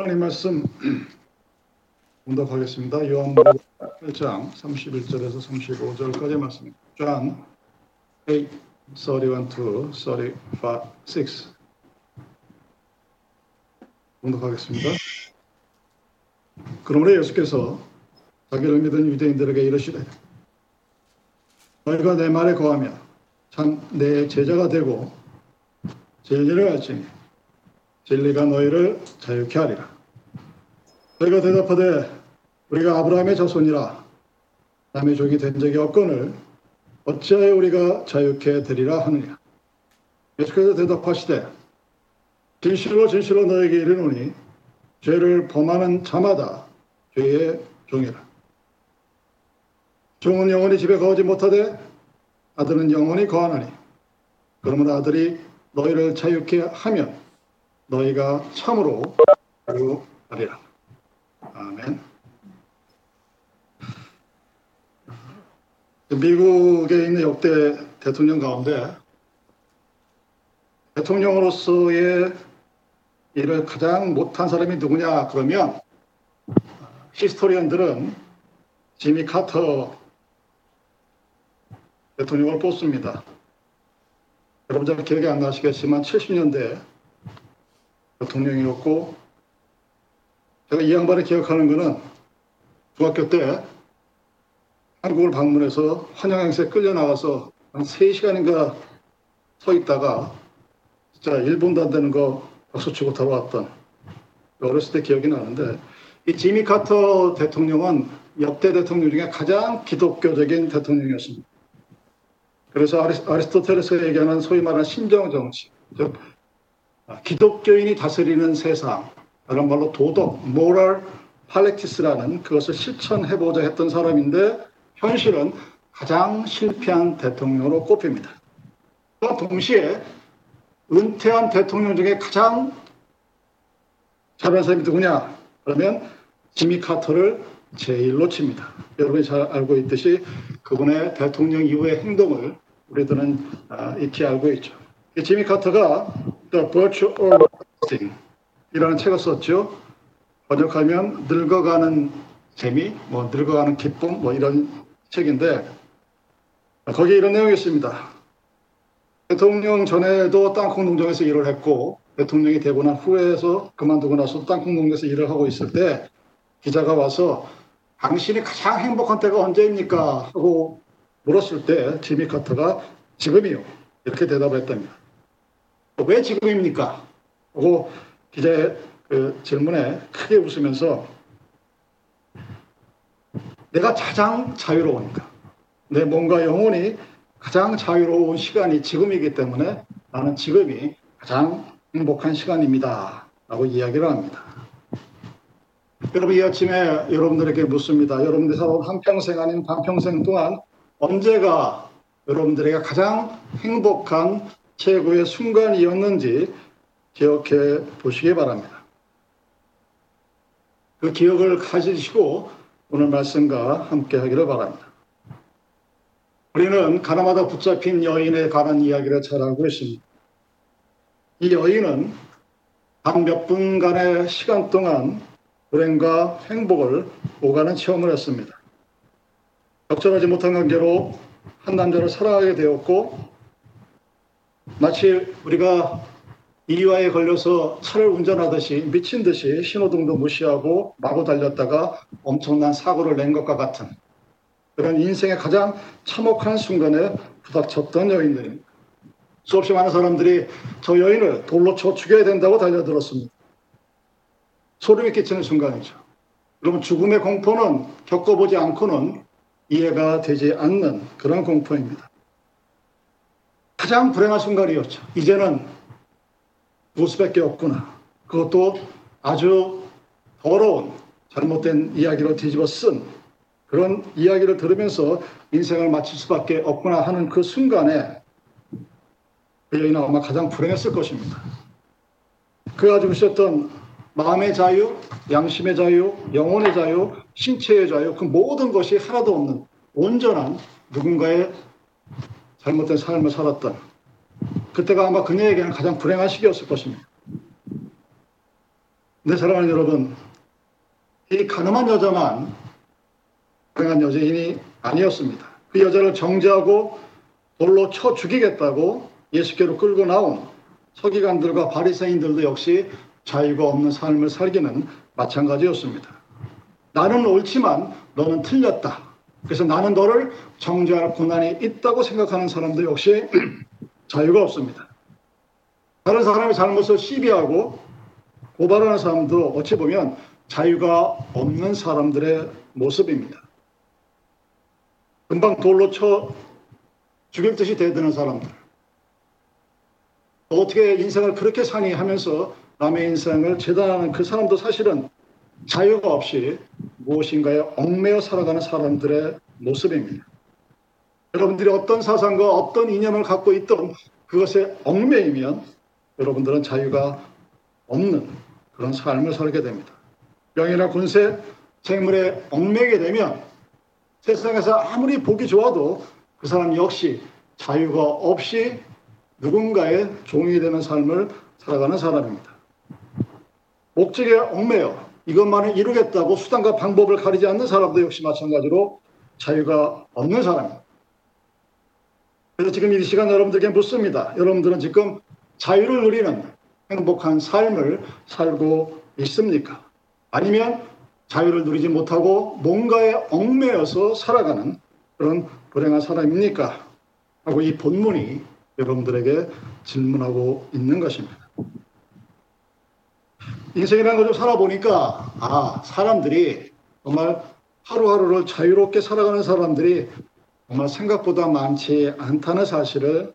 하나님 말씀 공독하겠습니다. 요한복음 1장 31절에서 35절까지 말씀입니다. John 8, 31 to 35, 6 공독하겠습니다. 그러므로 예수께서 자기를 믿은 유대인들에게 이르시되 너희가 내 말에 거하면 참내 제자가 되고 진리를 알지니 진리가 너희를 자유케 하리라. 너희가 대답하되 우리가 아브라함의 자손이라 남의 종이 된 적이 없거늘 어찌하여 우리가 자유케 되리라 하느냐. 예수께서 대답하시되 진실로 진실로 너에게 이르노니 죄를 범하는 자마다 죄의 종이라. 종은 영원히 집에 거하지 못하되 아들은 영원히 거하나니 그러므로 아들이 너희를 자유케 하면 너희가 참으로 자유하리라. 아멘. 미국에 있는 역대 대통령 가운데 대통령으로서의 일을 가장 못한 사람이 누구냐 그러면 히스토리언들은 지미 카터 대통령을 뽑습니다. 여러분 잘 기억이 안 나시겠지만 70년대 대통령이었고 제가 이 양반을 기억하는 거는 중학교 때 한국을 방문해서 환영행사에 끌려 나가서 한 3시간인가 서 있다가 진짜 일본도 안 되는 거 박수 치고 돌아왔던 어렸을 때 기억이 나는데 이 지미 카터 대통령은 역대 대통령 중에 가장 기독교적인 대통령이었습니다. 그래서 아리스토텔레스가 얘기하는 소위 말하는 신정 정치, 즉 기독교인이 다스리는 세상, 다른 말로 도덕, 모럴 팔렉티스라는 그것을 실천해보자 했던 사람인데 현실은 가장 실패한 대통령으로 꼽힙니다. 또한 동시에 은퇴한 대통령 중에 가장 잘한 사람이 누구냐? 그러면 지미 카터를 제일로 칩니다. 여러분이 잘 알고 있듯이 그분의 대통령 이후의 행동을 우리들은 익히 알고 있죠. 지미 카터가 The Virtue of Lasting 이라는 책을 썼죠. 번역하면 늙어가는 재미, 뭐 늙어가는 기쁨, 뭐 이런 책인데 거기에 이런 내용이 있습니다. 대통령 전에도 땅콩 농장에서 일을 했고 대통령이 되고 난 후에서 그만두고 나서 땅콩 농장에서 일을 하고 있을 때 기자가 와서 당신이 가장 행복한 때가 언제입니까? 하고 물었을 때 지미 카터가 지금이요. 이렇게 대답을 했답니다. 왜 지금입니까? 하고 기자의 그 질문에 크게 웃으면서 내가 가장 자유로우니까 내 몸과 영혼이 가장 자유로운 시간이 지금이기 때문에 나는 지금이 가장 행복한 시간입니다. 라고 이야기를 합니다. 여러분 이 아침에 여러분들에게 묻습니다. 여러분들 살아온 한평생 아닌 반평생 동안 언제가 여러분들에게 가장 행복한 최고의 순간이었는지 기억해 보시기 바랍니다. 그 기억을 가지시고 오늘 말씀과 함께 하기를 바랍니다. 우리는 가나마다 붙잡힌 여인에 관한 이야기를 잘 알고 있습니다. 이 여인은 단 몇 분간의 시간 동안 불행과 행복을 오가는 체험을 했습니다. 적절하지 못한 관계로 한 남자를 사랑하게 되었고 마치 우리가 이유화에 걸려서 차를 운전하듯이 미친 듯이 신호등도 무시하고 마구 달렸다가 엄청난 사고를 낸 것과 같은 그런 인생의 가장 참혹한 순간에 부닥쳤던 여인들입니다. 수없이 많은 사람들이 저 여인을 돌로 쳐 죽여야 된다고 달려들었습니다. 소름이 끼치는 순간이죠. 여러분 죽음의 공포는 겪어보지 않고는 이해가 되지 않는 그런 공포입니다. 가장 불행한 순간이었죠. 이제는 무수밖에 없구나. 그것도 아주 더러운 잘못된 이야기로 뒤집어 쓴 그런 이야기를 들으면서 인생을 마칠 수밖에 없구나 하는 그 순간에 그 여인은 아마 가장 불행했을 것입니다. 그가 가지고 있었던 마음의 자유, 양심의 자유, 영혼의 자유, 신체의 자유, 그 모든 것이 하나도 없는 온전한 누군가의 잘못된 삶을 살았던 그때가 아마 그녀에게는 가장 불행한 시기였을 것입니다. 내 사랑하는 여러분, 이 가늠한 여자만 불행한 여자인이 아니었습니다. 그 여자를 정죄하고 돌로 쳐 죽이겠다고 예수께로 끌고 나온 서기관들과 바리새인들도 역시 자유가 없는 삶을 살기는 마찬가지였습니다. 나는 옳지만 너는 틀렸다. 그래서 나는 너를 정죄할 고난이 있다고 생각하는 사람도 역시 자유가 없습니다. 다른 사람의 잘못을 시비하고 고발하는 사람도 어찌 보면 자유가 없는 사람들의 모습입니다. 금방 돌로 쳐 죽일 듯이 대드는 사람들. 어떻게 인생을 그렇게 사니 하면서 남의 인생을 재단하는 그 사람도 사실은 자유가 없이 무엇인가에 얽매여 살아가는 사람들의 모습입니다. 여러분들이 어떤 사상과 어떤 이념을 갖고 있던 그것에 얽매이면 여러분들은 자유가 없는 그런 삶을 살게 됩니다. 명예나 군세, 재물에 얽매게 되면 세상에서 아무리 보기 좋아도 그 사람 역시 자유가 없이 누군가의 종이 되는 삶을 살아가는 사람입니다. 목적에 얽매여 이것만을 이루겠다고 수단과 방법을 가리지 않는 사람도 역시 마찬가지로 자유가 없는 사람입니다. 그래서 지금 이 시간 여러분들께 묻습니다. 여러분들은 지금 자유를 누리는 행복한 삶을 살고 있습니까? 아니면 자유를 누리지 못하고 뭔가에 얽매여서 살아가는 그런 불행한 사람입니까? 하고 이 본문이 여러분들에게 질문하고 있는 것입니다. 인생이라는 걸 좀 살아보니까, 아, 사람들이 정말 하루하루를 자유롭게 살아가는 사람들이 정말 생각보다 많지 않다는 사실을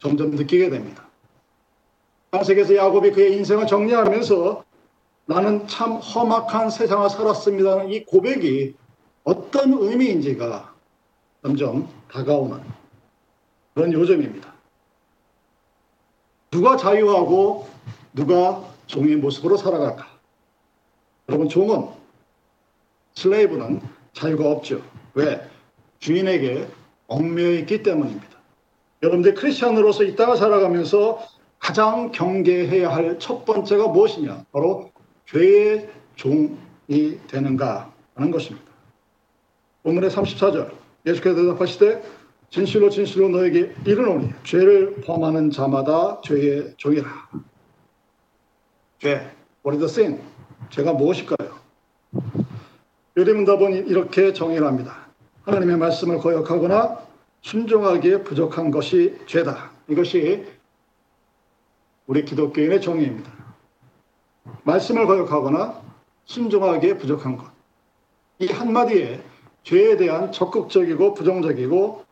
점점 느끼게 됩니다. 세계에서 야곱이 그의 인생을 정리하면서 나는 참 험악한 세상을 살았습니다는 이 고백이 어떤 의미인지가 점점 다가오는 그런 요즘입니다. 누가 자유하고 누가 종의 모습으로 살아갈까? 여러분, 종은, 슬레이브는 자유가 없죠. 왜? 주인에게 얽매여 있기 때문입니다. 여러분들 크리스천으로서 이 땅을 살아가면서 가장 경계해야 할 첫 번째가 무엇이냐? 바로 죄의 종이 되는가 하는 것입니다. 본문의 34절 예수께서 대답하시되 진실로 진실로 너에게 이르노니 죄를 범하는 자마다 죄의 종이라. 죄, what is the sin? 죄가 무엇일까요? 요리문답은 이렇게 정의를 합니다. 하나님의 말씀을 거역하거나 순종하기에 부족한 것이 죄다. 이것이 우리 기독교인의 정의입니다. 말씀을 거역하거나 순종하기에 부족한 것. 이 한마디에 죄에 대한 적극적이고 부정적이고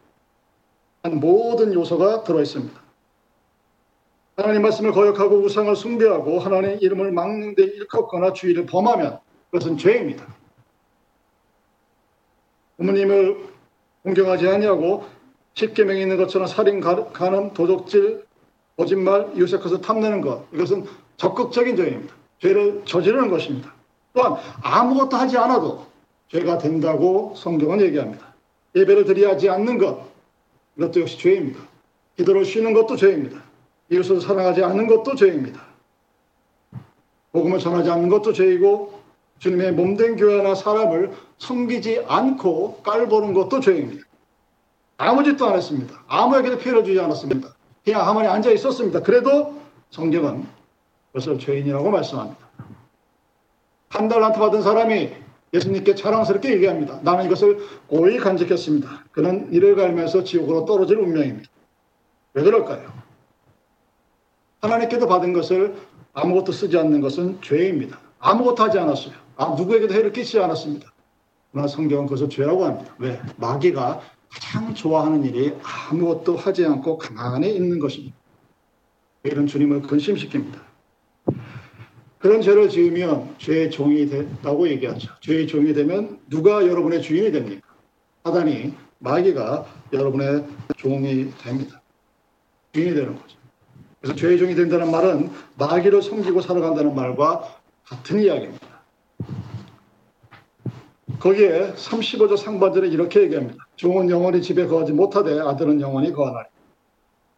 한 모든 요소가 들어 있습니다. 하나님 말씀을 거역하고 우상을 숭배하고 하나님 이름을 막는 데 일컫거나 주의를 범하면 그것은 죄입니다. 부모님을 공경하지 아니하고 십계명에 있는 것처럼 살인, 간음, 도적질, 거짓말, 것을 탐내는 것 이것은 적극적인 죄입니다. 죄를 저지르는 것입니다. 또한 아무것도 하지 않아도 죄가 된다고 성경은 얘기합니다. 예배를 드리지 않는 것 이것도 역시 죄입니다. 기도를 쉬는 것도 죄입니다. 이웃을 사랑하지 않는 것도 죄입니다. 복음을 전하지 않는 것도 죄이고 주님의 몸된 교회나 사람을 섬기지 않고 깔보는 것도 죄입니다. 아무 짓도 안 했습니다. 아무에게도 피해를 주지 않았습니다. 그냥 가만히 앉아 있었습니다. 그래도 성경은 그것을 죄인이라고 말씀합니다. 한 달란트 받은 사람이 예수님께 자랑스럽게 얘기합니다. 나는 이것을 오래 간직했습니다. 그는 이를 갈면서 지옥으로 떨어질 운명입니다. 왜 그럴까요? 하나님께도 받은 것을 아무것도 쓰지 않는 것은 죄입니다. 아무것도 하지 않았어요. 아, 누구에게도 해를 끼치지 않았습니다. 그러나 성경은 그것을 죄라고 합니다. 왜? 마귀가 가장 좋아하는 일이 아무것도 하지 않고 가만히 있는 것입니다. 이런 주님을 근심시킵니다. 그런 죄를 지으면 죄의 종이 됐다고 얘기하죠. 죄의 종이 되면 누가 여러분의 주인이 됩니까? 사단이 마귀가 여러분의 종이 됩니다. 주인이 되는 거죠. 그래서 죄의 종이 된다는 말은 마귀를 섬기고 살아간다는 말과 같은 이야기입니다. 거기에 35절 상반절에 이렇게 얘기합니다. 종은 영원히 집에 거하지 못하되 아들은 영원히 거하나니.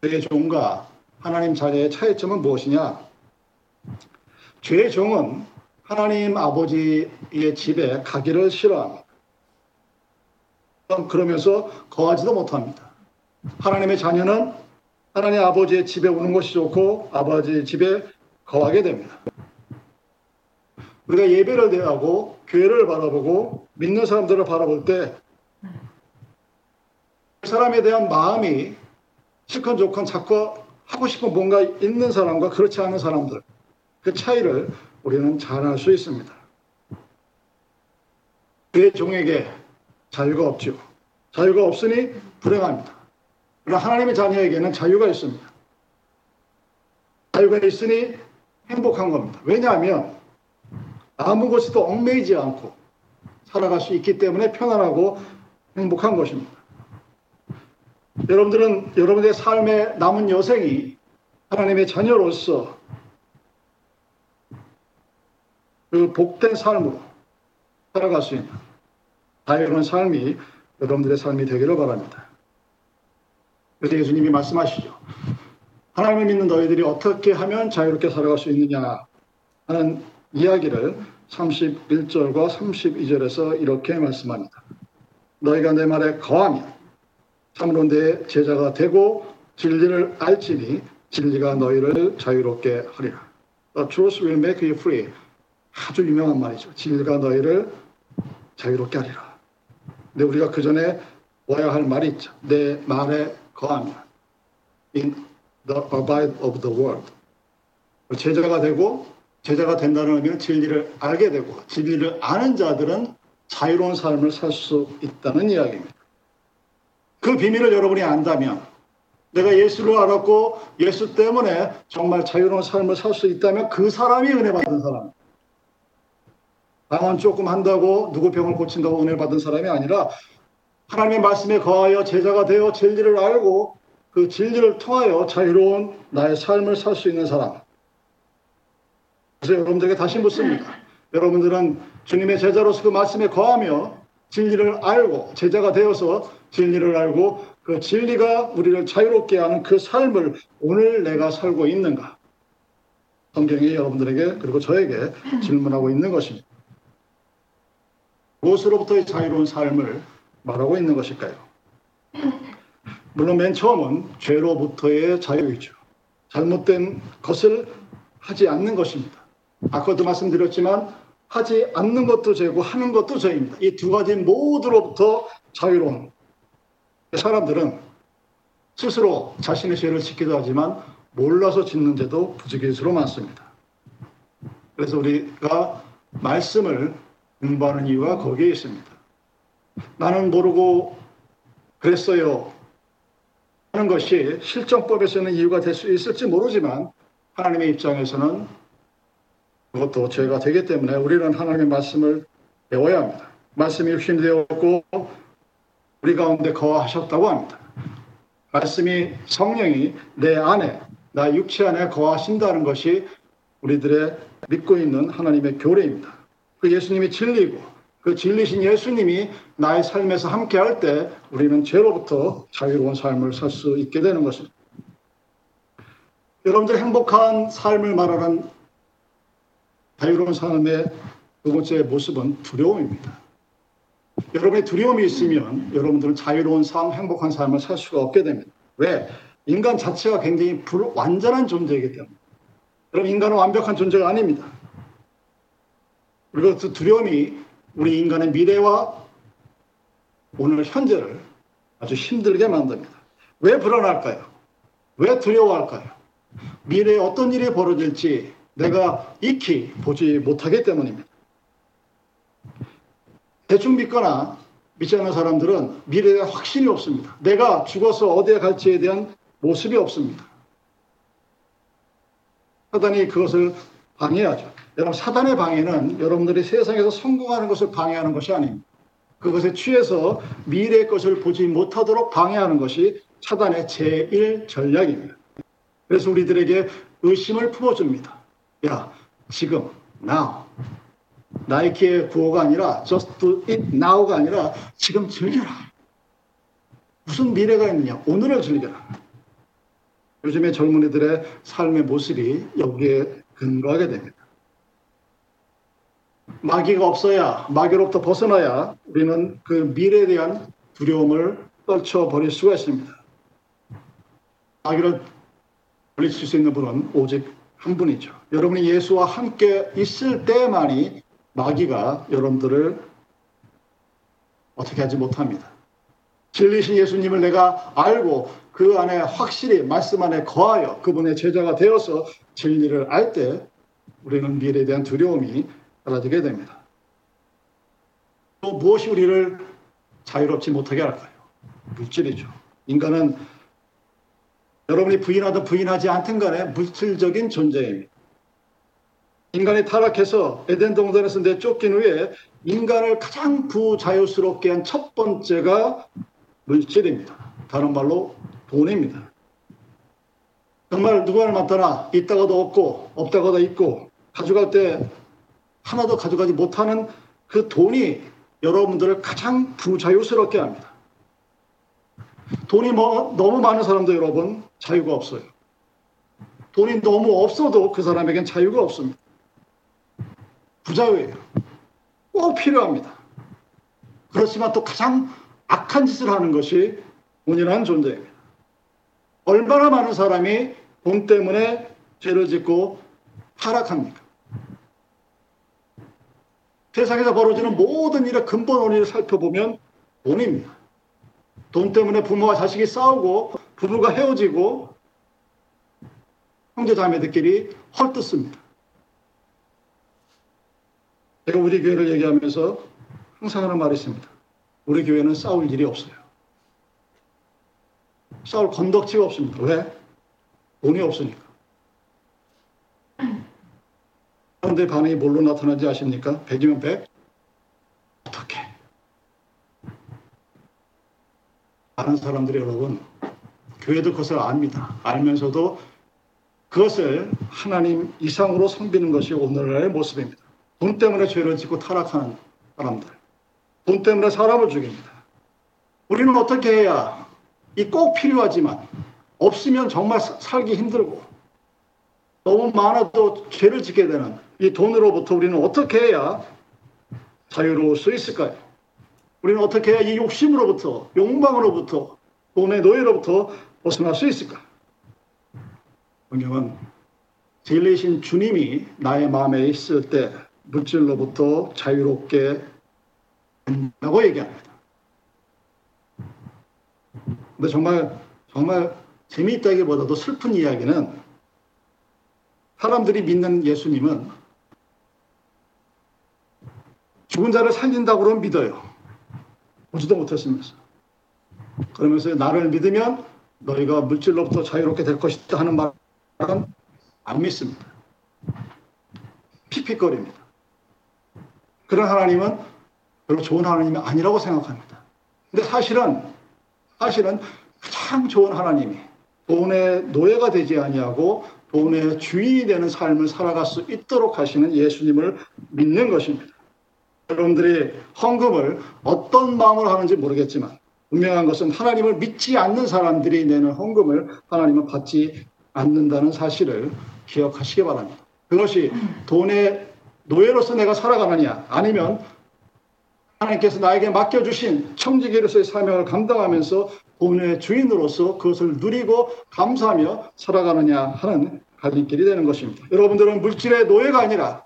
그의 종과 하나님 자리의 차이점은 무엇이냐? 죄의 종은 하나님 아버지의 집에 가기를 싫어합니다. 그러면서 거하지도 못합니다. 하나님의 자녀는 하나님 아버지의 집에 오는 것이 좋고 아버지의 집에 거하게 됩니다. 우리가 예배를 대하고 교회를 바라보고 믿는 사람들을 바라볼 때 그 사람에 대한 마음이 시컨조컨 자꾸 하고 싶은 뭔가 있는 사람과 그렇지 않은 사람들 그 차이를 우리는 잘 알 수 있습니다. 그의 종에게 자유가 없죠. 자유가 없으니 불행합니다. 그러나 하나님의 자녀에게는 자유가 있습니다. 자유가 있으니 행복한 겁니다. 왜냐하면 아무것도 얽매이지 않고 살아갈 수 있기 때문에 편안하고 행복한 것입니다. 여러분들은 여러분의 삶의 남은 여생이 하나님의 자녀로서 그 복된 삶으로 살아갈 수 있는 자유로운 삶이 여러분들의 삶이 되기를 바랍니다. 그래서 예수님이 말씀하시죠. 하나님을 믿는 너희들이 어떻게 하면 자유롭게 살아갈 수 있느냐 하는 이야기를 31절과 32절에서 이렇게 말씀합니다. 너희가 내 말에 거하면 참으로 내 제자가 되고 진리를 알지니 진리가 너희를 자유롭게 하리라. The truth will make you free. 아주 유명한 말이죠. 진리가 너희를 자유롭게 하리라. 근데 우리가 그 전에 와야 할 말이 있죠. 내 말에 거하면 in the abide of the word. 제자가 되고 제자가 된다는 의미는 진리를 알게 되고 진리를 아는 자들은 자유로운 삶을 살 수 있다는 이야기입니다. 그 비밀을 여러분이 안다면 내가 예수를 알았고 예수 때문에 정말 자유로운 삶을 살 수 있다면 그 사람이 은혜 받은 사람. 방언 조금 한다고 누구 병을 고친다고 은혜 받은 사람이 아니라 하나님의 말씀에 거하여 제자가 되어 진리를 알고 그 진리를 통하여 자유로운 나의 삶을 살 수 있는 사람. 그래서 여러분들에게 다시 묻습니다. 여러분들은 주님의 제자로서 그 말씀에 거하며 진리를 알고 제자가 되어서 진리를 알고 그 진리가 우리를 자유롭게 하는 그 삶을 오늘 내가 살고 있는가? 성경이 여러분들에게 그리고 저에게 질문하고 있는 것입니다. 무엇으로부터의 자유로운 삶을 말하고 있는 것일까요? 물론 맨 처음은 죄로부터의 자유이죠. 잘못된 것을 하지 않는 것입니다. 아까도 말씀드렸지만 하지 않는 것도 죄고 하는 것도 죄입니다. 이 두 가지 모두로부터 자유로운 사람들은 스스로 자신의 죄를 짓기도 하지만 몰라서 짓는 죄도 부지기수로 많습니다. 그래서 우리가 말씀을 공부하는 이유가 거기에 있습니다. 나는 모르고 그랬어요. 하는 것이 실정법에서는 이유가 될 수 있을지 모르지만 하나님의 입장에서는 그것도 죄가 되기 때문에 우리는 하나님의 말씀을 배워야 합니다. 말씀이 육신이 되었고 우리 가운데 거하셨다고 합니다. 말씀이 성령이 내 안에 나 육체 안에 거하신다는 것이 우리들의 믿고 있는 하나님의 교례입니다. 그 예수님이 진리고 그 진리신 예수님이 나의 삶에서 함께 할 때 우리는 죄로부터 자유로운 삶을 살 수 있게 되는 것입니다. 여러분들 행복한 삶을 말하는 자유로운 삶의 두 번째 모습은 두려움입니다. 여러분의 두려움이 있으면 여러분들은 자유로운 삶, 행복한 삶을 살 수가 없게 됩니다. 왜? 인간 자체가 굉장히 불완전한 존재이기 때문에. 그럼 인간은 완벽한 존재가 아닙니다. 그리고 그 두려움이 우리 인간의 미래와 오늘 현재를 아주 힘들게 만듭니다. 왜 불안할까요? 왜 두려워할까요? 미래에 어떤 일이 벌어질지 내가 익히 보지 못하기 때문입니다. 대충 믿거나 믿지 않는 사람들은 미래에 확신이 없습니다. 내가 죽어서 어디에 갈지에 대한 모습이 없습니다. 사단이 그것을 방해하죠. 여러분, 사단의 방해는 여러분들이 세상에서 성공하는 것을 방해하는 것이 아닙니다. 그것에 취해서 미래의 것을 보지 못하도록 방해하는 것이 사단의 제1 전략입니다. 그래서 우리들에게 의심을 품어줍니다. 야, 지금, now. 나이키의 구호가 아니라 just do it now가 아니라 지금 즐겨라. 무슨 미래가 있느냐? 오늘을 즐겨라. 요즘의 젊은이들의 삶의 모습이 여기에 근거하게 됩니다. 마귀가 없어야 마귀로부터 벗어나야 우리는 그 미래에 대한 두려움을 떨쳐버릴 수가 있습니다. 마귀를 물리칠 수 있는 분은 오직 한 분이죠. 여러분이 예수와 함께 있을 때만이 마귀가 여러분들을 어떻게 하지 못합니다. 진리신 예수님을 내가 알고 그 안에 확실히 말씀 안에 거하여 그분의 제자가 되어서 진리를 알 때 우리는 미래에 대한 두려움이 사라지게 됩니다. 또 무엇이 우리를 자유롭지 못하게 할까요? 물질이죠. 인간은 여러분이 부인하든 부인하지 않든 간에 물질적인 존재입니다. 인간이 타락해서 에덴 동산에서 내쫓긴 후에 인간을 가장 부자유스럽게 한 첫 번째가 물질입니다. 다른 말로 돈입니다. 정말 누구를 만나나 있다가도 없고 없다가도 있고 가져갈 때 하나도 가져가지 못하는 그 돈이 여러분들을 가장 부자유스럽게 합니다. 돈이 뭐, 너무 많은 사람도 여러분 자유가 없어요. 돈이 너무 없어도 그 사람에겐 자유가 없습니다. 부자유예요. 꼭 필요합니다. 그렇지만 또 가장 악한 짓을 하는 것이 돈이라는 존재입니다. 얼마나 많은 사람이 돈 때문에 죄를 짓고 타락합니까? 세상에서 벌어지는 모든 일의 근본 원인을 살펴보면 돈입니다. 돈 때문에 부모와 자식이 싸우고 부부가 헤어지고 형제 자매들끼리 헐뜯습니다. 제가 우리 교회를 얘기하면서 항상 하는 말이 있습니다. 우리 교회는 싸울 일이 없어요. 싸울 건덕지가 없습니다. 왜? 돈이 없으니까. 사람들의 반응이 뭘로 나타나는지 아십니까? 100이면 100? 어떻게? 많은 사람들이 여러분, 교회도 그것을 압니다. 알면서도 그것을 하나님 이상으로 섬기는 것이 오늘날의 모습입니다. 돈 때문에 죄를 짓고 타락하는 사람들. 돈 때문에 사람을 죽입니다. 우리는 어떻게 해야 이 꼭 필요하지만 없으면 정말 살기 힘들고 너무 많아도 죄를 짓게 되는 이 돈으로부터 우리는 어떻게 해야 자유로울 수 있을까요? 우리는 어떻게 이 욕심으로부터 욕망으로부터 돈의 노예로부터 벗어날 수 있을까? 성경은 진리신 주님이 나의 마음에 있을 때 물질로부터 자유롭게 된다고 얘기합니다. 근데 정말 정말 재미있다기보다도 슬픈 이야기는 사람들이 믿는 예수님은 죽은 자를 살린다고 믿어요. 보지도 못했으면서. 그러면서 나를 믿으면 너희가 물질로부터 자유롭게 될 것이다 하는 말은 안 믿습니다. 픽픽거립니다. 그런 하나님은 별로 좋은 하나님이 아니라고 생각합니다. 근데 사실은 사실은 가장 좋은 하나님이 돈의 노예가 되지 아니하고 돈의 주인이 되는 삶을 살아갈 수 있도록 하시는 예수님을 믿는 것입니다. 여러분들이 헌금을 어떤 마음으로 하는지 모르겠지만 분명한 것은 하나님을 믿지 않는 사람들이 내는 헌금을 하나님은 받지 않는다는 사실을 기억하시기 바랍니다. 그것이 돈의 노예로서 내가 살아가느냐 아니면 하나님께서 나에게 맡겨주신 청지기로서의 사명을 감당하면서 돈의 주인으로서 그것을 누리고 감사하며 살아가느냐 하는 갈림길이 되는 것입니다. 여러분들은 물질의 노예가 아니라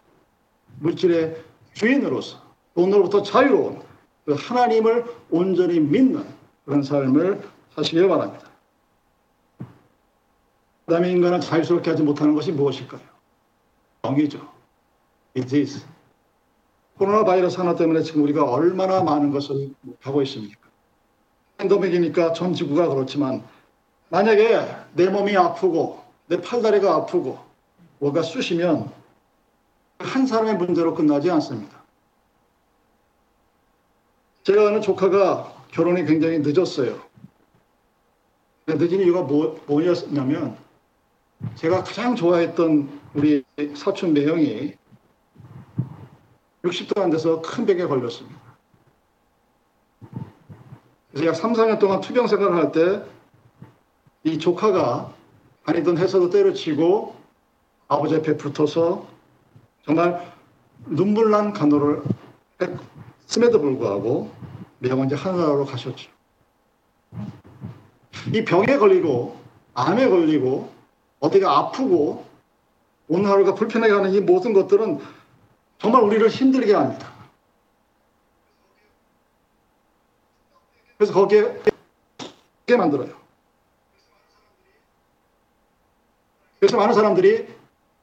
물질의 주인으로서 돈으로부터 자유로운 그 하나님을 온전히 믿는 그런 삶을 사시길 바랍니다. 그 다음에 인간은 자유스럽게 하지 못하는 것이 무엇일까요? 정의죠. It is. 코로나 바이러스 하나 때문에 지금 우리가 얼마나 많은 것을 하고 있습니까? 팬더믹이니까 전 지구가 그렇지만 만약에 내 몸이 아프고 내 팔다리가 아프고 뭐가 쑤시면 한 사람의 문제로 끝나지 않습니다. 제가 아는 조카가 결혼이 굉장히 늦었어요. 늦은 이유가 뭐, 뭐였냐면 제가 가장 좋아했던 우리 사촌 매형이 60도 안 돼서 큰 병에 걸렸습니다. 그래서 약 3, 4년 동안 투병 생활을 할 때 이 조카가 아니던 해서도 때려치고 아버지 옆에 붙어서 정말 눈물난 간호를 했 음에도 불구하고 명언제 하늘나라로 가셨죠. 이 병에 걸리고 암에 걸리고 어디가 아프고 오늘 하루가 불편하게 하는 이 모든 것들은 정말 우리를 힘들게 합니다. 그래서 거기에 게 만들어요. 그래서 많은 사람들이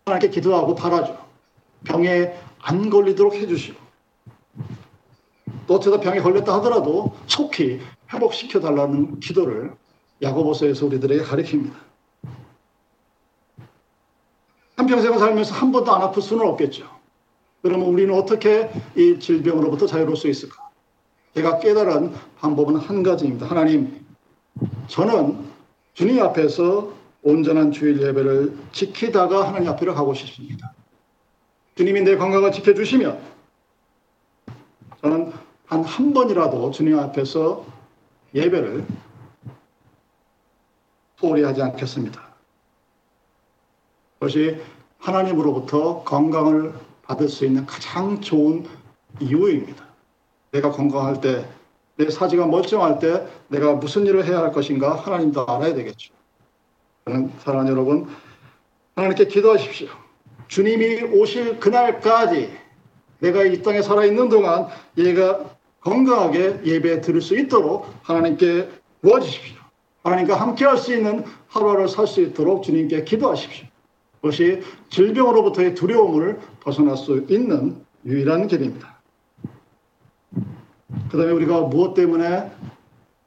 하나님께 기도하고 바라죠. 병에 안 걸리도록 해주시고 또 어쩌다 병에 걸렸다 하더라도 속히 회복시켜 달라는 기도를 야고보서에서 우리들에게 가르칩니다. 한평생을 살면서 한 번도 안 아플 수는 없겠죠. 그러면 우리는 어떻게 이 질병으로부터 자유로울 수 있을까? 제가 깨달은 방법은 한 가지입니다. 하나님, 저는 주님 앞에서 온전한 주일 예배를 지키다가 하나님 앞으로 가고 싶습니다. 주님이 내 건강을 지켜주시면 저는 한 한 번이라도 주님 앞에서 예배를 소홀히 하지 않겠습니다. 그것이 하나님으로부터 건강을 받을 수 있는 가장 좋은 이유입니다. 내가 건강할 때, 내 사지가 멀쩡할 때 내가 무슨 일을 해야 할 것인가 하나님도 알아야 되겠죠. 사랑하는 여러분, 하나님께 기도하십시오. 주님이 오실 그날까지 내가 이 땅에 살아있는 동안 얘가 건강하게 예배 드릴 수 있도록 하나님께 도와주십시오. 하나님과 함께 할 수 있는 하루하루 살 수 있도록 주님께 기도하십시오. 그것이 질병으로부터의 두려움을 벗어날 수 있는 유일한 길입니다. 그 다음에 우리가 무엇 때문에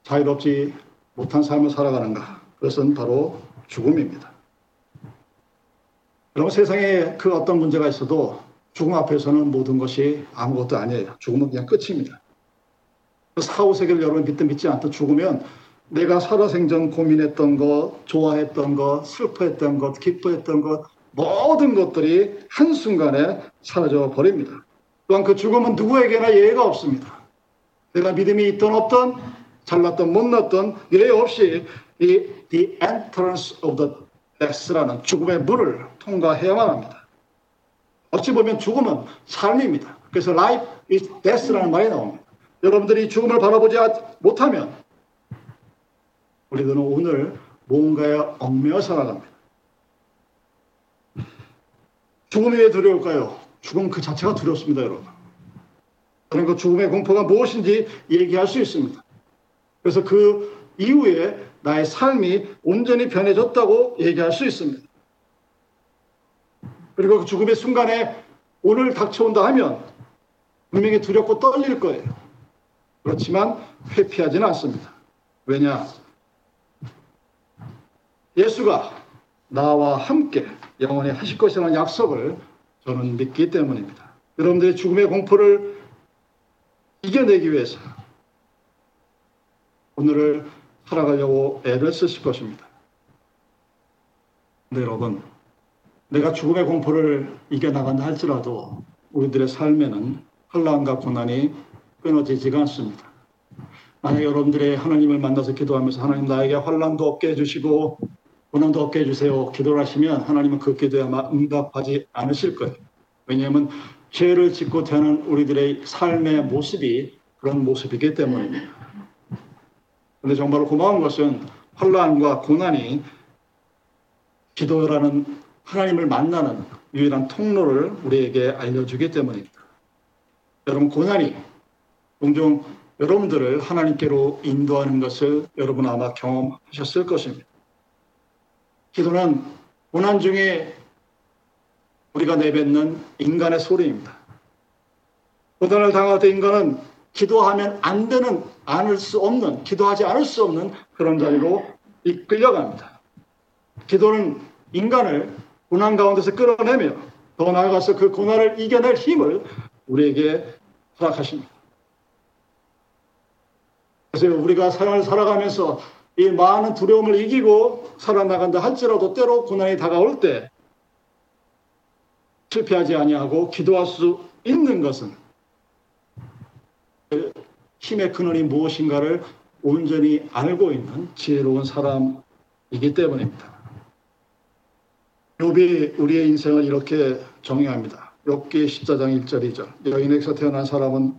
자유롭지 못한 삶을 살아가는가? 그것은 바로 죽음입니다. 여러분 세상에 그 어떤 문제가 있어도 죽음 앞에서는 모든 것이 아무것도 아니에요. 죽음은 그냥 끝입니다. 그 사후 세계를 여러분 믿든 믿지 않든 죽으면 내가 살아생전 고민했던 것, 좋아했던 것, 슬퍼했던 것, 기뻐했던 것, 모든 것들이 한순간에 사라져 버립니다. 또한 그 죽음은 누구에게나 예외가 없습니다. 내가 믿음이 있던 없던, 잘났던 못났던 예외 없이 이 the entrance of the death라는 죽음의 문을 통과해야만 합니다. 어찌 보면 죽음은 삶입니다. 그래서 life is death라는 말이 나옵니다. 여러분들이 죽음을 바라보지 못하면 우리들은 오늘 뭔가에 얽매여 살아갑니다. 죽음이 왜 두려울까요? 죽음 그 자체가 두렵습니다, 여러분. 그러니까 죽음의 공포가 무엇인지 얘기할 수 있습니다. 그래서 그 이후에 나의 삶이 온전히 변해졌다고 얘기할 수 있습니다. 그리고 그 죽음의 순간에 오늘 닥쳐온다 하면 분명히 두렵고 떨릴 거예요. 그렇지만 회피하지는 않습니다. 왜냐? 예수가 나와 함께 영원히 하실 것이라는 약속을 저는 믿기 때문입니다. 여러분들의 죽음의 공포를 이겨내기 위해서 오늘을 살아가려고 애를 쓰실 것입니다. 네, 여러분, 내가 죽음의 공포를 이겨나간다 할지라도 우리들의 삶에는 혼란과 고난이 끊어지지가 않습니다. 만약 여러분들의 하나님을 만나서 기도하면서 하나님 나에게 환란도 없게 해주시고 고난도 없게 해주세요. 기도를 하시면 하나님은 그 기도에 아마 응답하지 않으실 거예요. 왜냐하면 죄를 짓고 태어난 우리들의 삶의 모습이 그런 모습이기 때문입니다. 그런데 정말 고마운 것은 환란과 고난이 기도라는 하나님을 만나는 유일한 통로를 우리에게 알려주기 때문입니다. 여러분 고난이 종종 여러분들을 하나님께로 인도하는 것을 여러분 아마 경험하셨을 것입니다. 기도는 고난 중에 우리가 내뱉는 인간의 소리입니다. 고난을 당할 때 인간은 기도하면 안 되는, 않을 수 없는, 기도하지 않을 수 없는 그런 자리로 이끌려갑니다. 기도는 인간을 고난 가운데서 끌어내며 더 나아가서 그 고난을 이겨낼 힘을 우리에게 허락하십니다. 그래서 우리가 삶을 살아가면서 이 많은 두려움을 이기고 살아나간다 할지라도 때로 고난이 다가올 때 실패하지 아니하고 기도할 수 있는 것은 그 힘의 근원이 무엇인가를 온전히 알고 있는 지혜로운 사람이기 때문입니다. 욥이 우리의 인생을 이렇게 정의합니다. 욥기 14장 1절 2절 여인에게서 태어난 사람은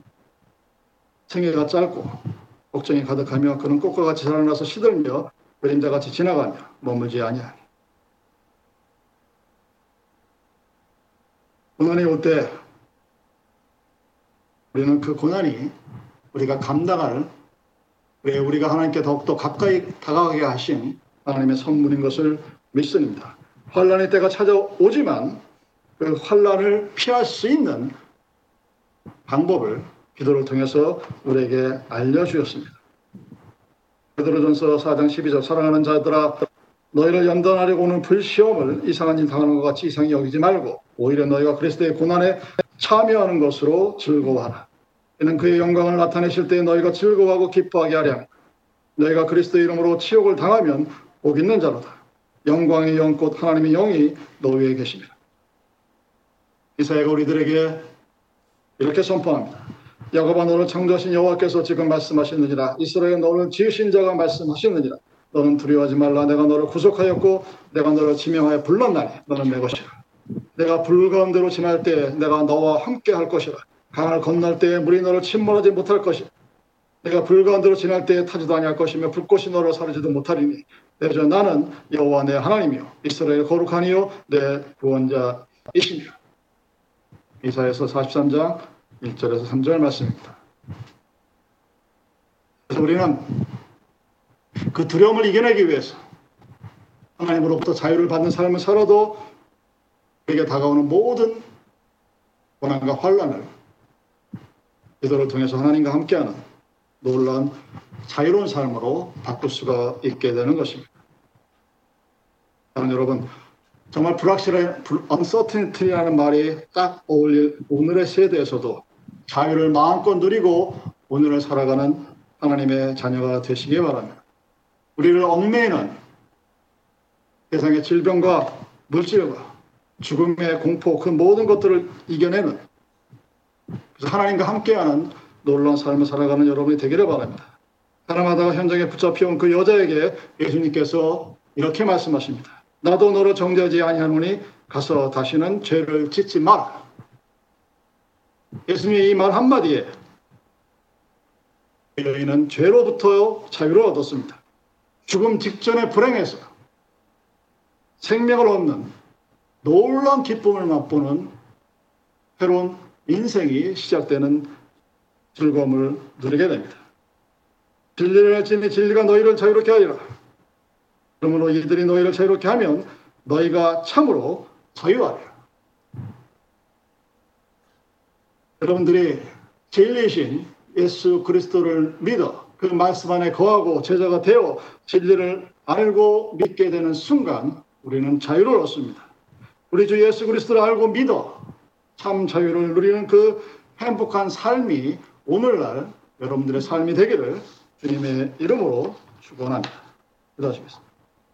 생애가 짧고 걱정이 가득하며 그는 꽃과 같이 자라나서 시들며 그림자같이 지나가며 머물지 아니하니 고난이 올 때 우리는 그 고난이 우리가 감당할 왜 우리가 하나님께 더욱더 가까이 다가가게 하신 하나님의 선물인 것을 믿습니다. 환란의 때가 찾아오지만 그 환란을 피할 수 있는 방법을 기도를 통해서 우리에게 알려주셨습니다. 베드로전서 4장 12절 사랑하는 자들아 너희를 연단하려고 오는 불시험을 이상한 일 당하는 것 같이 이상히 여기지 말고 오히려 너희가 그리스도의 고난에 참여하는 것으로 즐거워하라. 이는 그의 영광을 나타내실 때 너희가 즐거워하고 기뻐하게 합니다. 너희가 그리스도의 이름으로 치욕을 당하면 복 있는 자로다. 영광의 영꽃 하나님의 영이 너희 위에 계십니다. 이사야가 우리들에게 이렇게 선포합니다. 야곱아 너를 창조하신 여호와께서 지금 말씀하셨느니라. 이스라엘 너를 지으신 자가 말씀하셨느니라. 너는 두려워하지 말라. 내가 너를 구속하였고 내가 너를 지명하여 불렀나니 너는 내 것이라. 내가 불 가운데로 지날 때 내가 너와 함께 할 것이라. 강을 건널 때 물이 너를 침몰하지 못할 것이라. 내가 불 가운데로 지날 때 타지도 아니할 것이며 불꽃이 너를 사르지도 못하리니. 내저 나는 여호와 내 하나님이요. 이스라엘 거룩하니요. 내 구원자이시니라. 이사에서 43장 1절에서 3절 말씀입니다. 그래서 우리는 그 두려움을 이겨내기 위해서 하나님으로부터 자유를 받는 삶을 살아도 우리에게 다가오는 모든 고난과 환란을 기도를 통해서 하나님과 함께하는 놀라운 자유로운 삶으로 바꿀 수가 있게 되는 것입니다. 여러분, 정말 불확실한 uncertainty라는 말이 딱 어울릴 오늘의 세대에서도 자유를 마음껏 누리고 오늘을 살아가는 하나님의 자녀가 되시기 바랍니다. 우리를 얽매이는 세상의 질병과 물질과 죽음의 공포 그 모든 것들을 이겨내는 그래서 하나님과 함께하는 놀라운 삶을 살아가는 여러분이 되기를 바랍니다. 사람마다 현장에 붙잡혀온 그 여자에게 예수님께서 이렇게 말씀하십니다. 나도 너를 정죄하지 아니하노니 가서 다시는 죄를 짓지 마라. 예수님의 이 말 한마디에 여인은 죄로부터 자유를 얻었습니다. 죽음 직전의 불행에서 생명을 얻는 놀라운 기쁨을 맛보는 새로운 인생이 시작되는 즐거움을 누리게 됩니다. 진리를 알지니 진리가 너희를 자유롭게 하리라. 그러므로 이들이 너희를 자유롭게 하면 너희가 참으로 자유하리라. 여러분들이 진리신 예수 그리스도를 믿어 그 말씀 안에 거하고 제자가 되어 진리를 알고 믿게 되는 순간 우리는 자유를 얻습니다. 우리 주 예수 그리스도를 알고 믿어 참 자유를 누리는 그 행복한 삶이 오늘날 여러분들의 삶이 되기를 주님의 이름으로 축원합니다. 기도하시겠습니다.